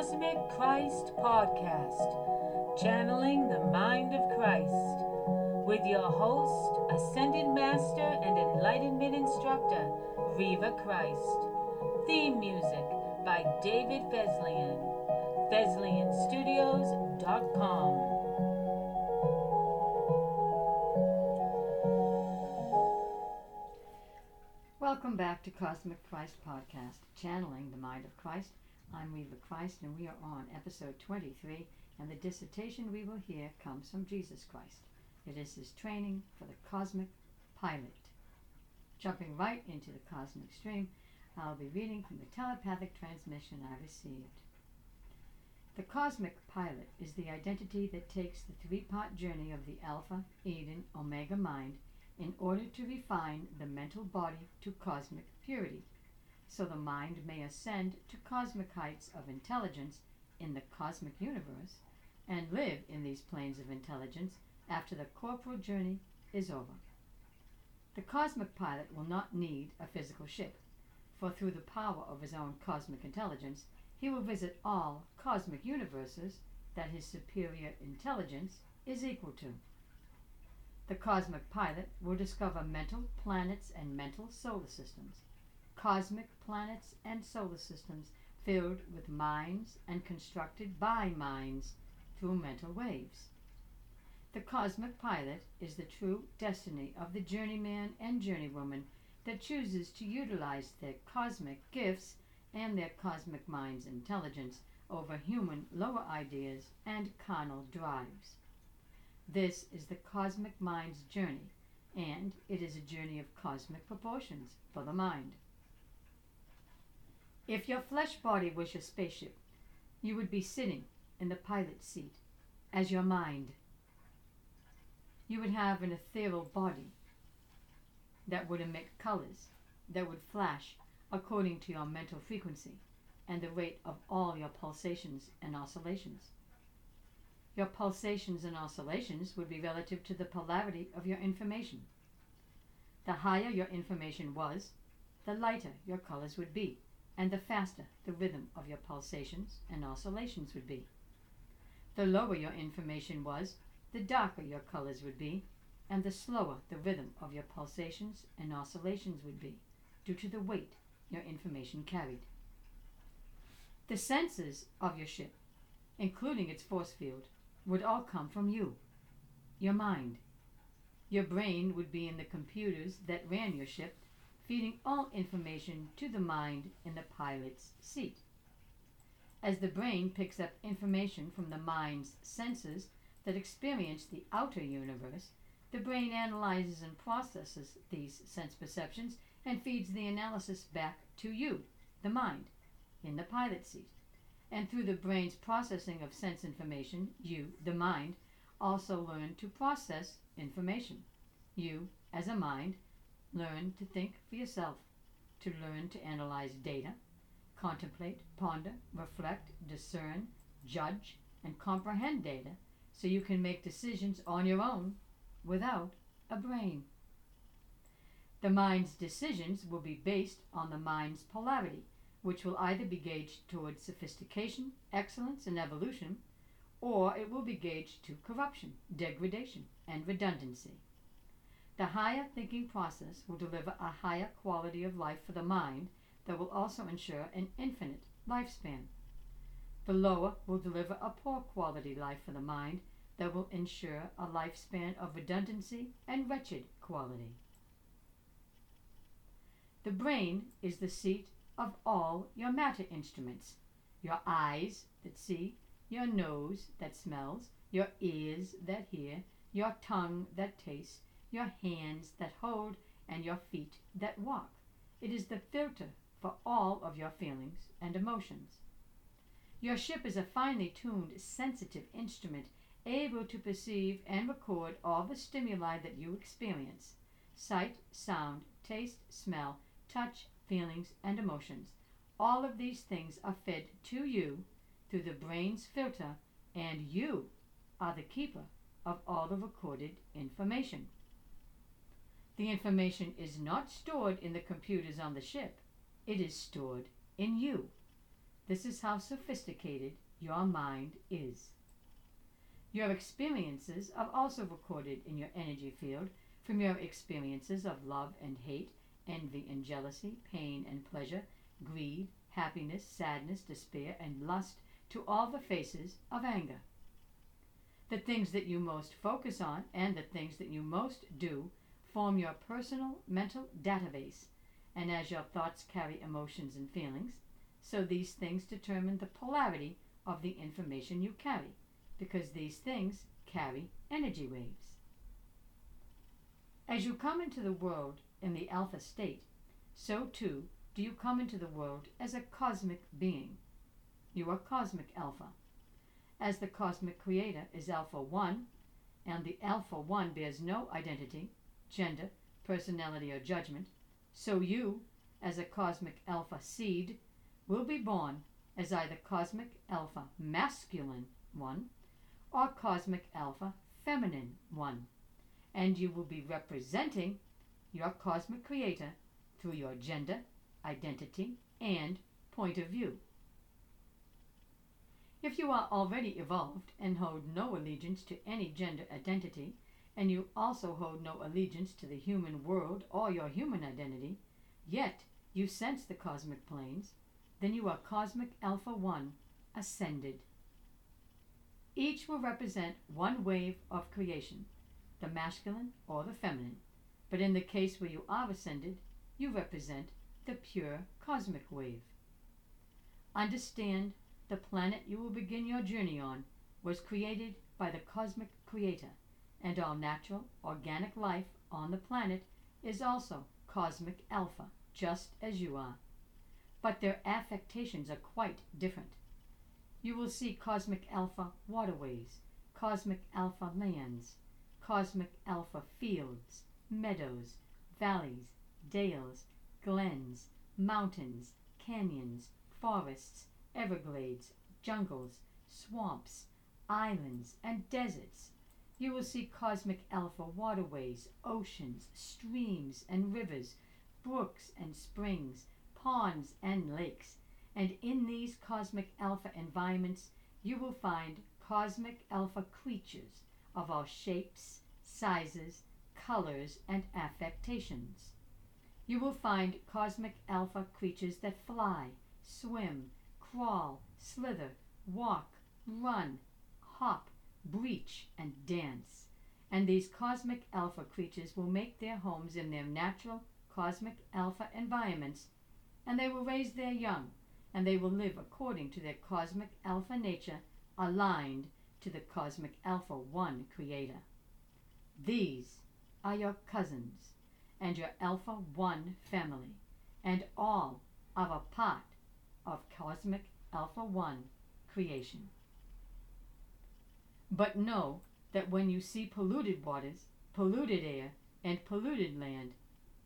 Cosmic Christ Podcast, channeling the mind of Christ, with your host, Ascended Master and Enlightenment Instructor, Reva Christ. Theme music by David Fesliyan. FesliyanStudios.com. Welcome back to Cosmic Christ Podcast, channeling the mind of Christ. I'm Reva Christ, and we are on episode 23, and the dissertation we will hear comes from Jesus Christ. It is his training for the cosmic pilot. Jumping right into the cosmic stream, I'll be reading from the telepathic transmission I received. The cosmic pilot is the identity that takes the three part journey of the Alpha, Eden, Omega mind in order to refine the mental body to cosmic purity, so the mind may ascend to cosmic heights of intelligence in the cosmic universe and live in these planes of intelligence after the corporal journey is over. The cosmic pilot will not need a physical ship, for through the power of his own cosmic intelligence, he will visit all cosmic universes that his superior intelligence is equal to. The cosmic pilot will discover mental planets and mental solar systems, cosmic planets and solar systems filled with minds and constructed by minds through mental waves. The cosmic pilot is the true destiny of the journeyman and journeywoman that chooses to utilize their cosmic gifts and their cosmic mind's intelligence over human lower ideas and carnal drives. This is the cosmic mind's journey, and it is a journey of cosmic proportions for the mind. If your flesh body was your spaceship, you would be sitting in the pilot's seat as your mind. You would have an ethereal body that would emit colors that would flash according to your mental frequency and the rate of all your pulsations and oscillations. Your pulsations and oscillations would be relative to the polarity of your information. The higher your information was, the lighter your colors would be, and the faster the rhythm of your pulsations and oscillations would be. The lower your information was, the darker your colors would be, and the slower the rhythm of your pulsations and oscillations would be, due to the weight your information carried. The senses of your ship, including its force field, would all come from you, your mind. Your brain would be in the computers that ran your ship, feeding all information to the mind in the pilot's seat. As the brain picks up information from the mind's senses that experience the outer universe, the brain analyzes and processes these sense perceptions and feeds the analysis back to you, the mind, in the pilot seat. And through the brain's processing of sense information, you, the mind, also learn to process information. You, as a mind, learn to think for yourself, to learn to analyze data, contemplate, ponder, reflect, discern, judge, and comprehend data so you can make decisions on your own without a brain. The mind's decisions will be based on the mind's polarity, which will either be gauged towards sophistication, excellence, and evolution, or it will be gauged to corruption, degradation, and redundancy. The higher thinking process will deliver a higher quality of life for the mind that will also ensure an infinite lifespan. The lower will deliver a poor quality life for the mind that will ensure a lifespan of redundancy and wretched quality. The brain is the seat of all your matter instruments your eyes that see, your nose that smells, your ears that hear, your tongue that tastes, your hands that hold, and your feet that walk. It is the filter for all of your feelings and emotions. Your ship is a finely tuned, sensitive instrument able to perceive and record all the stimuli that you experience sight, sound, taste, smell, touch, feelings, and emotions. All of these things are fed to you through the brain's filter, and you are the keeper of all the recorded information. The information is not stored in the computers on the ship, it is stored in you. This is how sophisticated your mind is. Your experiences are also recorded in your energy field from your experiences of love and hate, envy and jealousy, pain and pleasure, greed, happiness, sadness, despair, and lust to all the faces of anger. The things that you most focus on and the things that you most do form your personal mental database, and as your thoughts carry emotions and feelings, so these things determine the polarity of the information you carry, because these things carry energy waves. As you come into the world in the alpha state, so too do you come into the world as a cosmic being. You are cosmic alpha. As the cosmic creator is alpha 1, and the alpha 1 bears no identity, gender, personality, or judgment, so you, as a cosmic alpha seed, will be born as either cosmic alpha masculine 1 or cosmic alpha feminine 1, and you will be representing your cosmic creator through your gender, identity, and point of view. If you are already evolved and hold no allegiance to any gender identity, and you also hold no allegiance to the human world or your human identity, yet you sense the cosmic planes, then you are Cosmic Alpha 1 ascended. Each will represent one wave of creation, the masculine or the feminine, but in the case where you are ascended, you represent the pure cosmic wave. Understand the planet you will begin your journey on was created by the cosmic creator, and all natural, organic life on the planet is also cosmic alpha, just as you are. But their affectations are quite different. You will see cosmic alpha waterways, cosmic alpha lands, cosmic alpha fields, meadows, valleys, dales, glens, mountains, canyons, forests, everglades, jungles, swamps, islands, and deserts. You will see cosmic alpha waterways, oceans, streams and rivers, brooks and springs, ponds and lakes. And in these cosmic alpha environments, you will find cosmic alpha creatures of all shapes, sizes, colors, and affectations. You will find cosmic alpha creatures that fly, swim, crawl, slither, walk, run, hop, breach, and dance. And these cosmic alpha creatures will make their homes in their natural cosmic alpha environments, and they will raise their young, and they will live according to their cosmic alpha nature, aligned to the cosmic alpha 1 creator. These are your cousins and your alpha 1 family, and all are a part of cosmic alpha 1 creation. But know that when you see polluted waters, polluted air, and polluted land,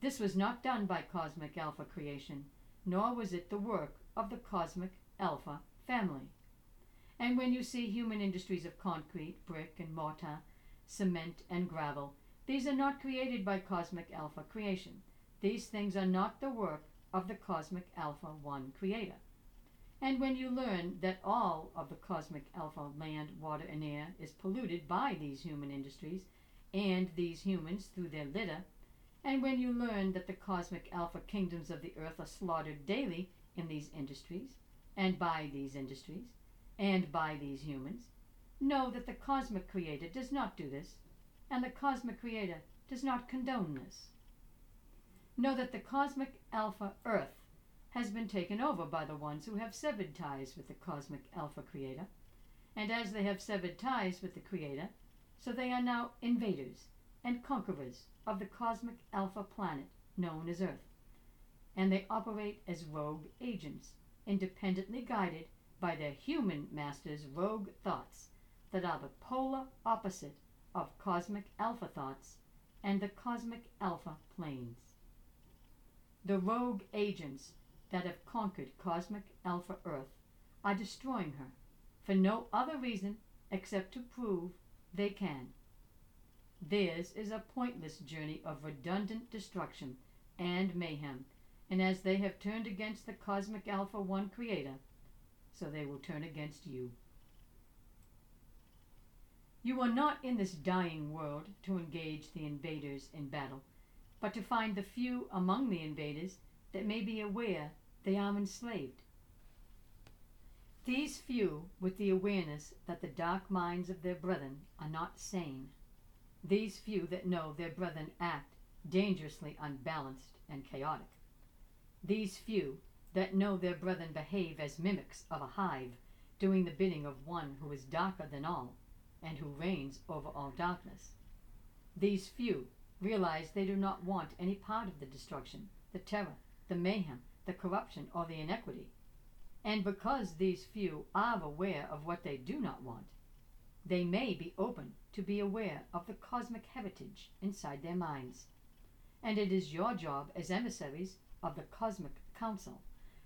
this was not done by cosmic alpha creation, nor was it the work of the cosmic alpha family. And when you see human industries of concrete, brick, and mortar, cement, and gravel, these are not created by cosmic alpha creation. These things are not the work of the cosmic alpha 1 creator. And when you learn that all of the cosmic alpha land, water, and air is polluted by these human industries and these humans through their litter, and when you learn that the cosmic alpha kingdoms of the earth are slaughtered daily in these industries, and by these industries, and by these humans, know that the cosmic creator does not do this, and the cosmic creator does not condone this. Know that the cosmic alpha earth has been taken over by the ones who have severed ties with the cosmic alpha creator, and as they have severed ties with the creator, so they are now invaders and conquerors of the cosmic alpha planet known as Earth, and they operate as rogue agents, independently guided by their human masters' rogue thoughts that are the polar opposite of cosmic alpha thoughts and the cosmic alpha planes. The rogue agents that have conquered cosmic Alpha Earth are destroying her for no other reason except to prove they can. Theirs is a pointless journey of redundant destruction and mayhem, and as they have turned against the cosmic Alpha 1 creator, so they will turn against you. You are not in this dying world to engage the invaders in battle, but to find the few among the invaders that may be aware they are enslaved. These few, with the awareness that the dark minds of their brethren are not sane, these few that know their brethren act dangerously unbalanced and chaotic, these few that know their brethren behave as mimics of a hive, doing the bidding of one who is darker than all, and who reigns over all darkness. These few realize they do not want any part of the destruction, the terror, the mayhem, the corruption, or the inequity. And because these few are aware of what they do not want, they may be open to be aware of the cosmic heritage inside their minds. And it is your job as emissaries of the cosmic council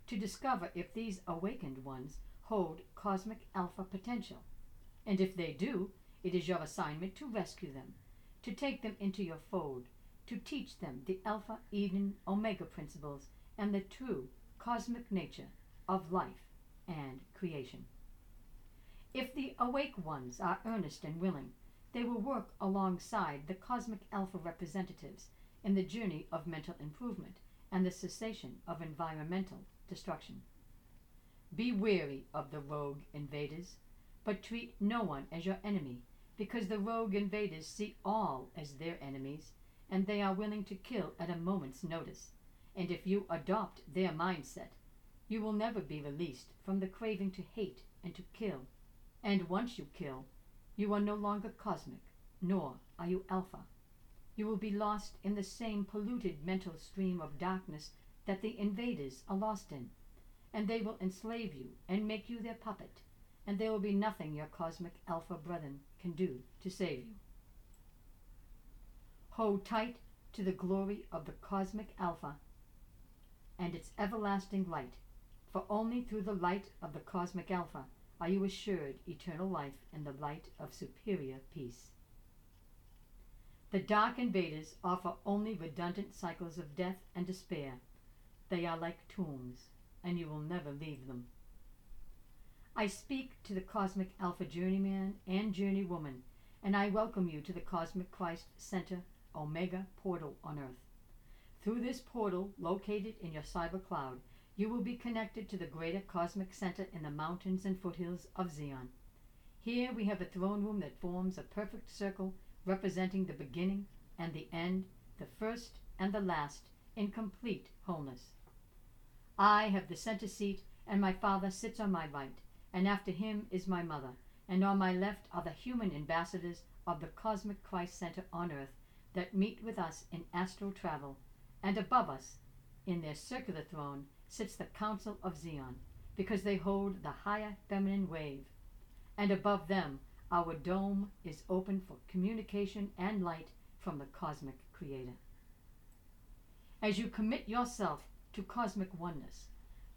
to discover if these awakened ones hold cosmic alpha potential. And if they do, it is your assignment to rescue them, to take them into your fold, to teach them the alpha, Eden, omega principles and the true cosmic nature of life and creation. If the awake ones are earnest and willing, they will work alongside the cosmic alpha representatives in the journey of mental improvement and the cessation of environmental destruction. Be wary of the rogue invaders, but treat no one as your enemy, because the rogue invaders see all as their enemies, and they are willing to kill at a moment's notice. And if you adopt their mindset, you will never be released from the craving to hate and to kill. And once you kill, you are no longer cosmic, nor are you alpha. You will be lost in the same polluted mental stream of darkness that the invaders are lost in, and they will enslave you and make you their puppet, and there will be nothing your cosmic alpha brethren can do to save you. Hold tight to the glory of the cosmic alpha and its everlasting light, for only through the light of the cosmic alpha are you assured eternal life in the light of superior peace. The dark invaders offer only redundant cycles of death and despair. They are like tombs, and you will never leave them. I speak to the cosmic Alpha Journeyman and Journeywoman, and I welcome you to the Cosmic Christ Center Omega portal on Earth. Through this portal, located in your cyber cloud, you will be connected to the greater cosmic center in the mountains and foothills of Zion. Here we have a throne room that forms a perfect circle representing the beginning and the end, the first and the last, in complete wholeness. I have the center seat, and my father sits on my right, and after him is my mother, and on my left are the human ambassadors of the cosmic Christ Center on earth that meet with us in astral travel, and above us, in their circular throne, sits the Council of Zion, because they hold the higher feminine wave, and above them our dome is open for communication and light from the cosmic creator. As you commit yourself to cosmic oneness,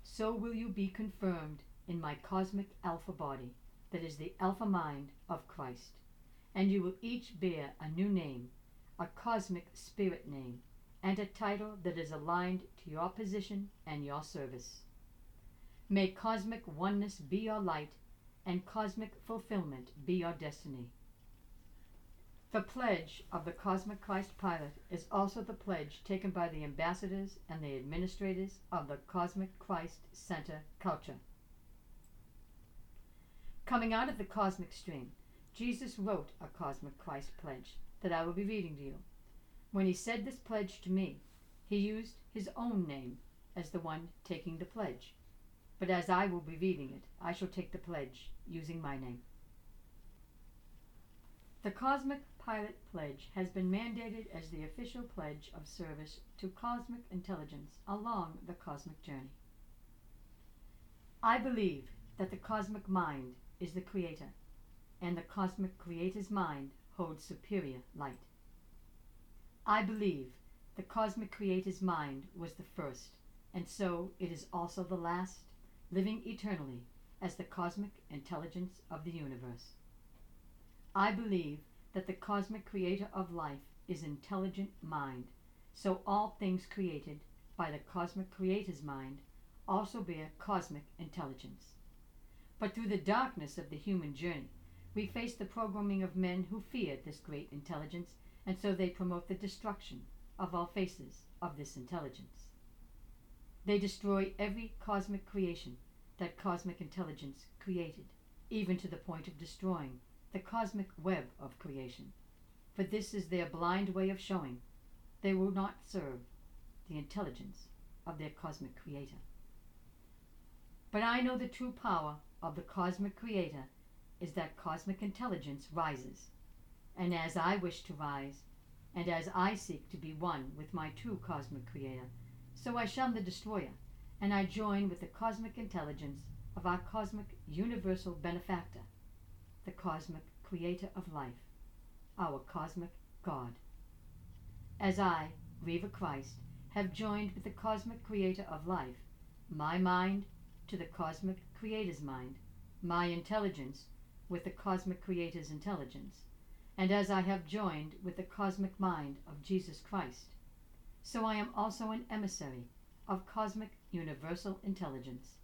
so will you be confirmed in my cosmic alpha body, that is the alpha mind of Christ. And you will each bear a new name, a cosmic spirit name, and a title that is aligned to your position and your service. May cosmic oneness be your light and cosmic fulfillment be your destiny. The pledge of the Cosmic Christ Pilot is also the pledge taken by the ambassadors and the administrators of the Cosmic Christ Center culture. Coming out of the cosmic stream, Jesus wrote a Cosmic Christ pledge that I will be reading to you. When he said this pledge to me, he used his own name as the one taking the pledge. But as I will be reading it, I shall take the pledge using my name. The Cosmic Pilot Pledge has been mandated as the official pledge of service to cosmic intelligence along the cosmic journey. I believe that the cosmic mind is the creator, and the cosmic creator's mind holds superior light. I believe the cosmic creator's mind was the first, and so it is also the last, living eternally as the cosmic intelligence of the universe. I believe that the cosmic creator of life is intelligent mind, so all things created by the cosmic creator's mind also bear cosmic intelligence. But through the darkness of the human journey, we face the programming of men who fear this great intelligence, and so they promote the destruction of all faces of this intelligence. They destroy every cosmic creation that cosmic intelligence created, even to the point of destroying the cosmic web of creation. For this is their blind way of showing they will not serve the intelligence of their cosmic creator. But I know the true power of the cosmic creator is that cosmic intelligence rises. And as I wish to rise, and as I seek to be one with my true cosmic creator, so I shun the destroyer, and I join with the cosmic intelligence of our cosmic universal benefactor, the cosmic creator of life, our cosmic God. As I, Reva Christ, have joined with the cosmic creator of life, my mind to the cosmic creator's mind, my intelligence with the cosmic creator's intelligence, and as I have joined with the cosmic mind of Jesus Christ, so I am also an emissary of cosmic universal intelligence.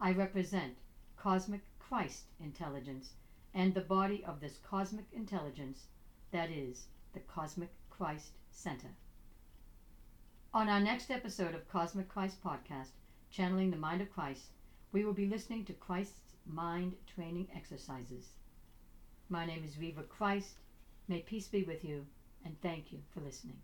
I represent cosmic Christ intelligence and the body of this cosmic intelligence that is the Cosmic Christ Center. On our next episode of Cosmic Christ Podcast, Channeling the Mind of Christ, we will be listening to Christ's mind training exercises. My name is Reva Christ. May peace be with you, and thank you for listening.